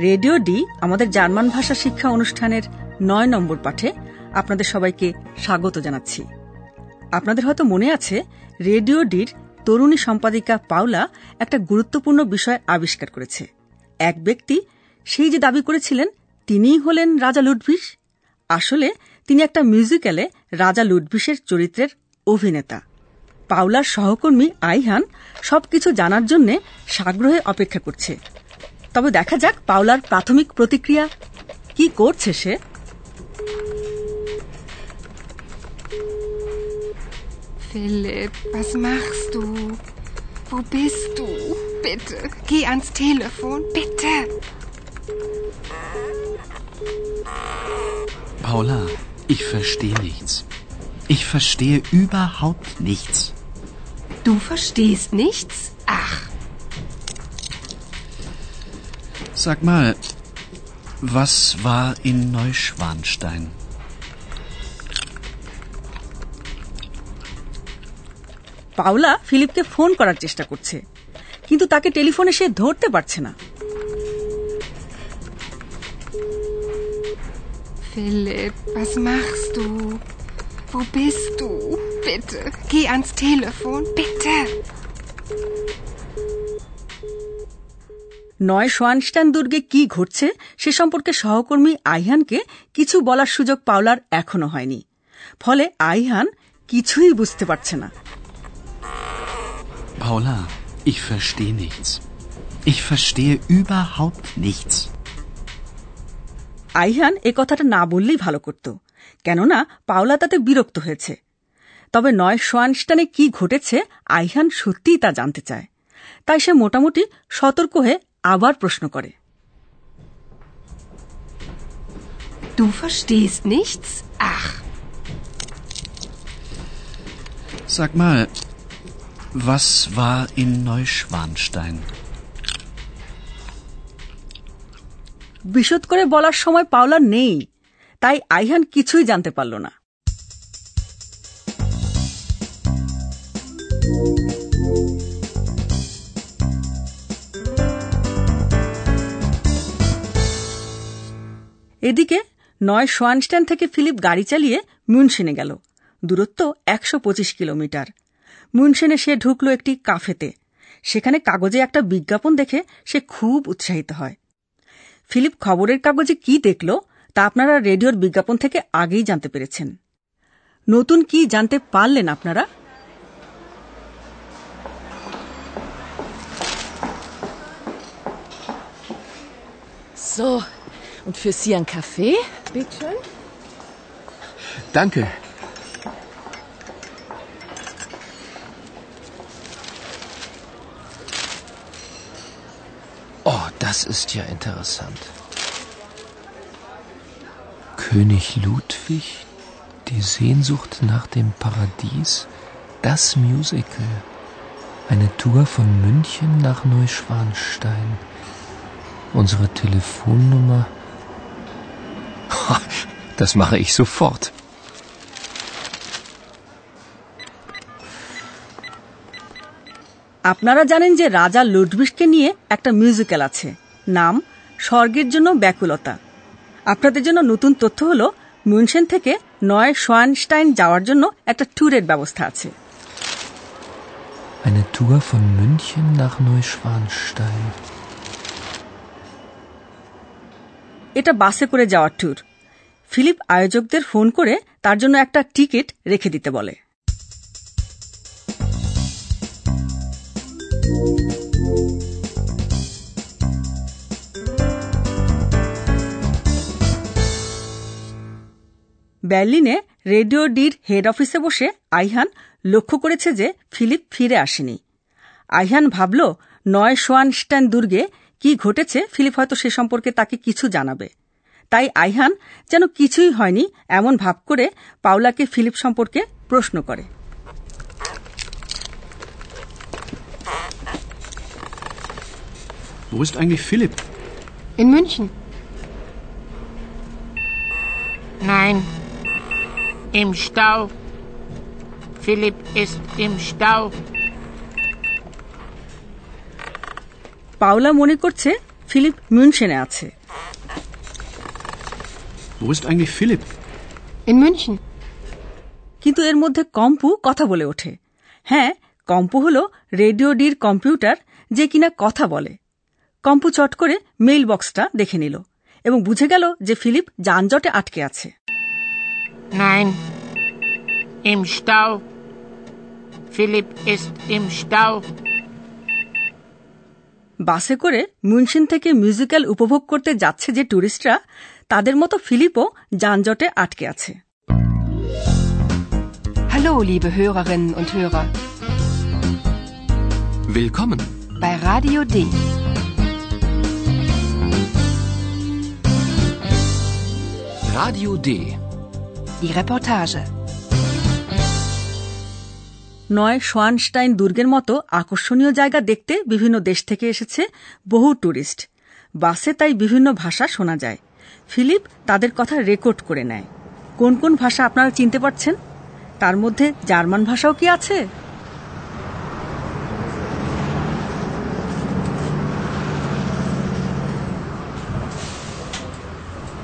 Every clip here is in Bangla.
রেডিও ডি, আমাদের জার্মান ভাষা শিক্ষা অনুষ্ঠানের নয় নম্বর পাঠে আপনাদের সবাইকে স্বাগত জানাচ্ছি। আপনাদের হয়তো মনে আছে, রেডিও ডির তরুণী সম্পাদিকা পাওলা একটা গুরুত্বপূর্ণ বিষয় আবিষ্কার করেছে। এক ব্যক্তি সেই যে দাবি করেছিলেন, তিনিই হলেন রাজা লুডভিস। আসলে তিনি একটা মিউজিক্যালে রাজা লুডভিসের চরিত্রের অভিনেতা। পাওলার সহকর্মী আইহান সবকিছু জানার জন্য সাগ্রহে অপেক্ষা করছে। তবে দেখা যাক পাওলার প্রাথমিক প্রতিক্রিয়া কি করছে সে Philipp, was machst du? Wo bist du? Bitte, geh ans Telefon, bitte. Paula, ich verstehe nichts. Ich verstehe überhaupt nichts. Du verstehst nichts? Sag mal, was war in Neuschwanstein? Paola ফিলিপকে phone করার চেষ্টা করছে কিন্তু তাকে টেলিফোনে সে ধরতে পারছে না Philipp, was machst du? Wo bist du? Bitte, geh ans Telefon, bitte. নয় সোয়ানস্টান দুর্গে কি ঘটছে সে সম্পর্কে সহকর্মী আইহানকে কিছু বলার সুযোগ পাওলার এখনও হয়নি ফলে আইহান কিছুই বুঝতে পারছে না Paula, ich verstehe nichts. Ich verstehe überhaupt nichts. আইহান এ কথাটা না বললেই ভালো করত কেননা পাওলা তাতে বিরক্ত হয়েছে তবে নয় সোয়ানস্টানে কি ঘটেছে আইহান সত্যিই তা জানতে চায় তাই সে মোটামুটি সতর্ক হয়ে আবার প্রশ্ন করে। Sag mal, was war in Neuschwanstein? বিশদ করে বলার সময় পাওলা নেই তাই আইহান কিছুই জানতে পারল না। এদিকে নয় সোয়ানস্ট্যান্ড থেকে ফিলিপ গাড়ি চালিয়ে মুনসেনে গেল। দূরত্ব একশো পঁচিশ কিলোমিটার। মুনসেনে সে ঢুকল একটি কাফেতে। সেখানে কাগজে একটা বিজ্ঞাপন দেখে সে খুব উৎসাহিত হয়। ফিলিপ খবরের কাগজে কি দেখল তা আপনারা রেডিওর বিজ্ঞাপন থেকে আগেই জানতে পেরেছেন। নতুন কি জানতে পারলেন আপনারা? So, und für Sie ein Kaffee? Bitte schön. Danke. Oh, das ist ja interessant. König Ludwig, die Sehnsucht nach dem Paradies, das Musical. Eine Tour von München nach Neuschwanstein. Unsere Telefonnummer. Das mache ich sofort. আপনারা জানেন যে রাজা লুডভিসকে নিয়ে একটা মিউজিক্যাল আছে নাম স্বর্গের জন্য ব্যাকুলতা আপনাদের জন্য নতুন তথ্য হল মুনসেন থেকে নয় সোয়ানস্টাইন যাওয়ার জন্য একটা ট্যুরের ব্যবস্থা আছে Eine Tour von München nach Neuschwanstein. এটা বাসে করে যাওয়ার ট্যুর ফিলিপ আয়োজকদের ফোন করে তার জন্য একটা টিকিট রেখে দিতে বলে। বার্লিনে রেডিও ডির হেড অফিসে বসে আইহান লক্ষ্য করেছে যে ফিলিপ ফিরে আসেনি। আইহান ভাবল, নয় সোয়ানস্টান দুর্গে কি ঘটেছে? ফিলিপ হয়তো সে সম্পর্কে তাকে কিছু জানাবে। তাই আইহান যেন কিছুই হয়নি এমন ভাব করে পাওলাকে ফিলিপ সম্পর্কে প্রশ্ন করে Wo ist eigentlich Philipp? In München. Nein. Im Stau. Philipp ist im Stau. Paula মনে করছে ফিলিপ মিউনশেনে আছে Wo ist eigentlich Philipp? In München. কিন্তু এর মধ্যে কম্পু কথা বলে ওঠে হ্যাঁ কম্পু হল রেডিও ডির কম্পিউটার যে কিনা কথা বলে কম্পু চট করে মেইল বক্সটা দেখে নিল এবং বুঝে গেল যে ফিলিপ যানজটে আটকে আছে Nein. Im Stau. Philipp ist im Stau. বাসে করে মুনশিন থেকে মিউজিক্যাল উপভোগ করতে যাচ্ছে যে টুরিস্টরা তাদের মতো ফিলিপও যানজটে আটকে আছে Hallo, liebe Hörerinnen und Hörer. Willkommen. Bei Radio D. Radio D. Die Reportage. নয় সোয়ানস্টাইন দুর্গের মতো আকর্ষণীয় জায়গা দেখতে বিভিন্ন দেশ থেকে এসেছে বহু টুরিস্ট বাসে তাই বিভিন্ন ভাষা শোনা যায় ফিলিপ তাদের কথা রেকর্ড করে নেয় কোন কোন ভাষা আপনারা চিনতে পারছেন তার মধ্যে জার্মান ভাষাও কি আছে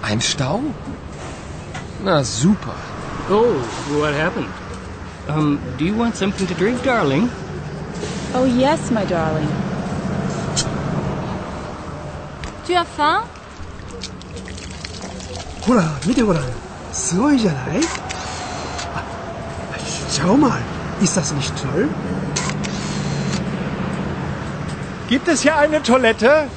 Ein Stau? Na super. Oh, what happened? Um, do you want something to drink, darling? Oh, yes, my darling. Tu as faim? ほら見てごらんすごいじゃないあ Schau mal ist das nicht toll Gibt es hier eine Toilette?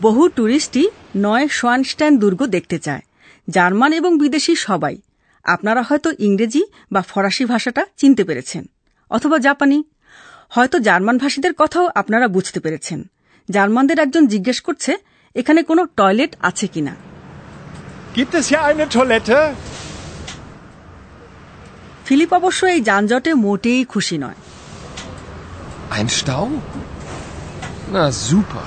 বহু টুরিস্টই নয় সোয়ানস্টাইন দুর্গ দেখতে চায় জার্মান এবং বিদেশি সবাই আপনারা হয়তো ইংরেজি বা ফরাসি ভাষাটা চিনতে পেরেছেন অথবা জাপানি হয়তো জার্মান ভাষীদের কথাও আপনারা বুঝতে পেরেছেন জার্মানদের একজন জিজ্ঞেস করছে এখানে কোনো টয়লেট আছে কিনা Gibt es hier eine Toilette? Philipp অবশ্য এই যানজটে মোটেই খুশি নয় Ein Stau? Na super.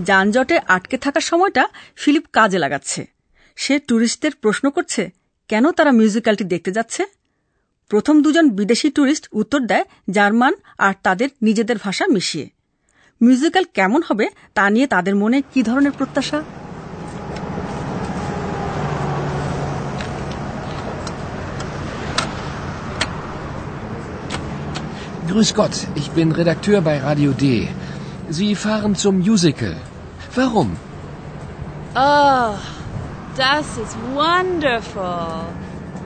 যানজটে আটকে থাকার সময়টা ফিলিপ কাজে লাগাচ্ছে সে ট্যুরিস্টদের প্রশ্ন করছে কেন তারা মিউজিক্যালটি দেখতে যাচ্ছে প্রথম দুজন বিদেশি ট্যুরিস্ট উত্তর দেয় জার্মান আর তাদের নিজেদের ভাষা মিশিয়ে মিউজিক্যাল কেমন হবে তা নিয়ে তাদের মনে কি ধরনের প্রত্যাশা Grüß Gott, ich bin Redakteur bei Radio D. Sie fahren zum Musical. Warum? Oh, das ist wonderful.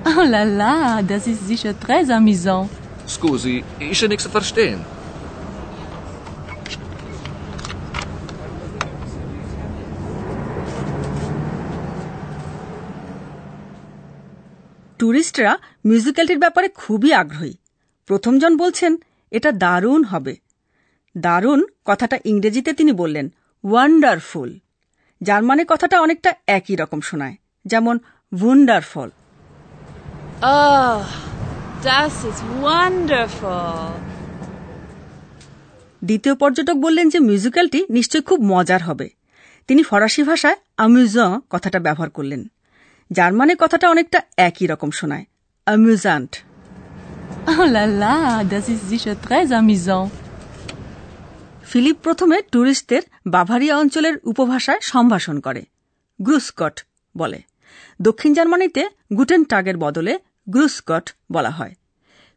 Oh la la, das ist sicher très amusant. Scusi, ich kann nichts verstehen. ট্যুরিস্টরা মিউজিক্যালটির ব্যাপারে খুবই আগ্রহী প্রথমজন বলছেন এটা দারুণ হবে দারুণ কথাটা ইংরেজিতে তিনি বললেন ওয়ান্ডারফুল জার্মানে কথাটা অনেকটা একই রকম শোনায় যেমন ওয়ান্ডারফল Oh, das ist wonderful. দ্বিতীয় পর্যটক বললেন যে মিউজিক্যালটি নিশ্চয় খুব মজার হবে। তিনি ফরাসি ভাষায় আমিউজ কথাটা ব্যবহার করলেন। জার্মানে কথাটা অনেকটা একই রকম শোনায়। অ্যামিউজান্ট Oh la la, das ist sicher très amusant. Philipp প্রথমে ট্যুরিস্টদের বাভারিয়া অঞ্চলের উপভাষায় সম্ভাষণ করে। গ্রুসকট বলে। দক্ষিণ জার্মানিতে গুটেন টাগের বদলে গ্রুসকট বলা হয়।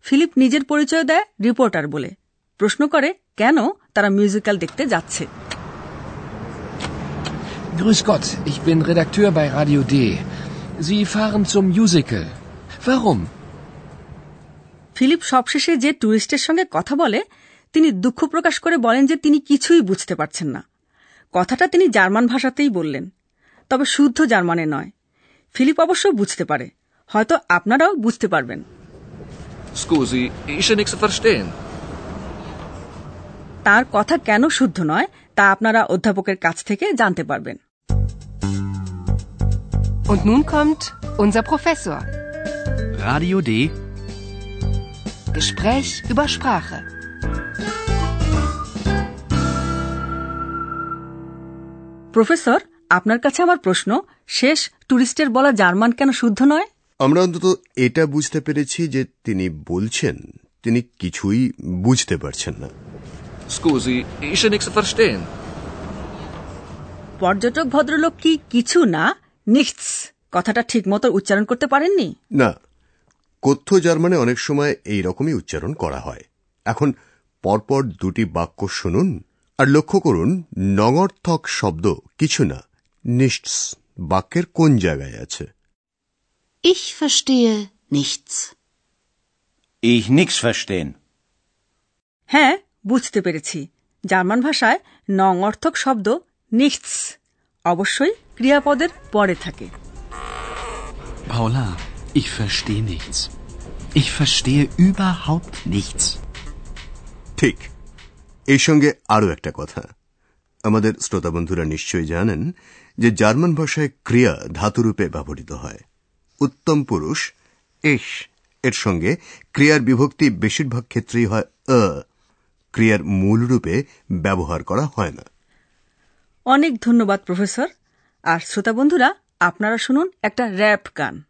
ফিলিপ নিজের পরিচয় দেয় রিপোর্টার বলে। প্রশ্ন করে কেন তারা মিউজিক্যাল দেখতে যাচ্ছে? Grüß Gott, ich bin Redakteur bei Radio D. Sie fahren zum Musical. Warum? Philipp সবশেষে যে ট্যুরিস্টের সঙ্গে কথা বলে তিনি দুঃখ প্রকাশ করে বলেন যে তিনি কিছুই বুঝতে পারছেন না। কথাটা তিনি জার্মান ভাষাতেই বললেন। তবে শুদ্ধ জার্মানে নয়। ফিলিপ অবশ্য বুঝতে পারে। হয়তো আপনারাও বুঝতে পারবেন Scusi, ist nichts verstehen. তার কথা কেন শুদ্ধ নয় তা আপনারা অধ্যাপকের কাছ থেকে জানতে পারবেন Und nun kommt unser Professor. Radio D. Gespräch über Sprache. Professor আপনার কাছে আমার প্রশ্ন শেষ টুরিস্টের বলা জার্মান কেন শুদ্ধ নয় আমরা অন্তত এটা বুঝতে পেরেছি যে তিনি বলছেন তিনি কিছুই বুঝতে পারছেন না। nichts verstehen. পর্যটক ভদ্রলোক কি কিছু না? নিchts কথাটা ঠিক মতো উচ্চারণ করতে পারেননি? না কথ্য জার্মানে অনেক সময় এই রকমই উচ্চারণ করা হয়। এখন পরপর দুটি বাক্য শুনুন আর লক্ষ্য করুন নঙর্থক শব্দ কিছু না নিশ্চ বাক্যের কোন জায়গায় আছে? Ich verstehe nichts. Ich nix verstehen. হ্যাঁ বুঝতে পেরেছি জার্মান ভাষায় নং অর্থক শব্দ নিchts অবশ্যই ক্রিয়াপদের পরে থাকে Paula, ich verstehe nichts. Ich verstehe überhaupt nichts. ঠিক এই সঙ্গে আরও একটা কথা আমাদের শ্রোতা বন্ধুরা নিশ্চয়ই জানেন যে জার্মান ভাষায় ক্রিয়া ধাতুরূপে ব্যবহৃত হয় উত্তম পুরুষ এস এর সঙ্গে ক্রিয়ার বিভক্তি বেশিরভাগ ক্ষেত্রেই হয় ক্রিয়ার মূল রূপে ব্যবহার করা হয় না। অনেক ধন্যবাদ, প্রফেসর। আর শ্রোতা বন্ধুরা, আপনারা শুনুন একটা র্যাপ গান।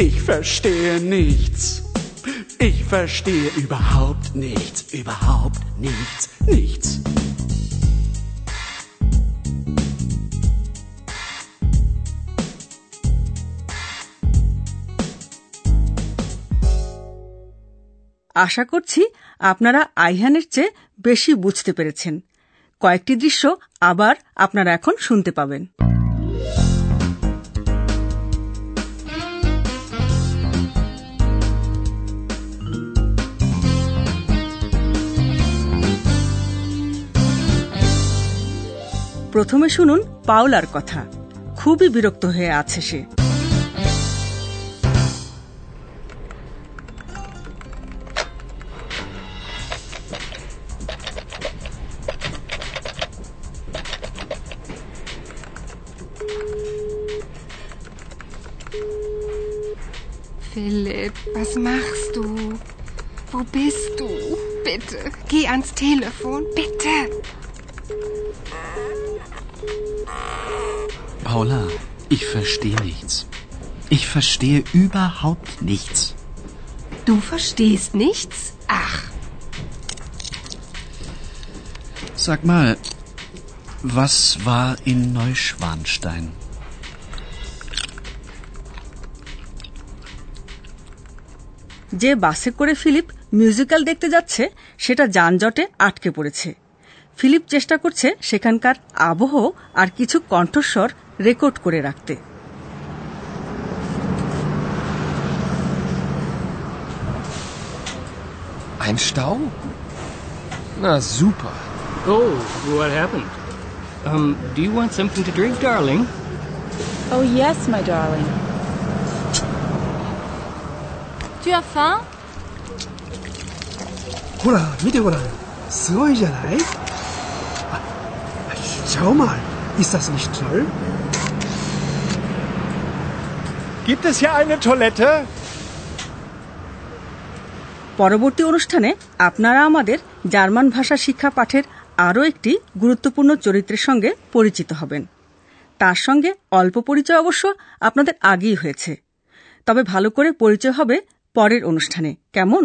Ich verstehe nichts. Ich verstehe überhaupt nichts, überhaupt nichts, nichts. আশা করছি আপনারা আইহানের চেয়ে বেশি বুঝতে পেরেছেন কয়েকটি দৃশ্য আবার আপনারা এখন শুনতে পাবেন প্রথমে শুনুন পাওলার কথা খুবই বিরক্ত হয়ে আছে সে Philipp, was machst du? Wo bist du? Bitte, geh ans Telefon, bitte. Paula, ich verstehe nichts. Ich verstehe überhaupt nichts. Du verstehst nichts? Ach, Sag mal, was war in Neuschwanstein? যে বাসে করে ফিলিপ মিউজিক্যাল দেখতে যাচ্ছে সেটা যানজটে আটকে পড়েছে ফিলিপ চেষ্টা করছে সেখানকার আবহ আর কিছু কণ্ঠস্বর রেকর্ড করে রাখতে Ein Stau? Na super. Oh, what happened? Um, do you want something to drink, darling? Oh, yes, my darling. Tu as faim? ほら、見てごらん。すごいじゃないあ、 schau mal. Ist das nicht toll? Gibt es hier eine Toilette? পরবর্তী অনুষ্ঠানে আপনারা আমাদের জার্মান ভাষা শিক্ষা পাঠের আরও একটি গুরুত্বপূর্ণ চরিত্রের সঙ্গে পরিচিত হবেন তার সঙ্গে অল্প পরিচয় অবশ্য আপনাদের আগেই হয়েছে তবে ভালো করে পরিচয় হবে পরের অনুষ্ঠানে কেমন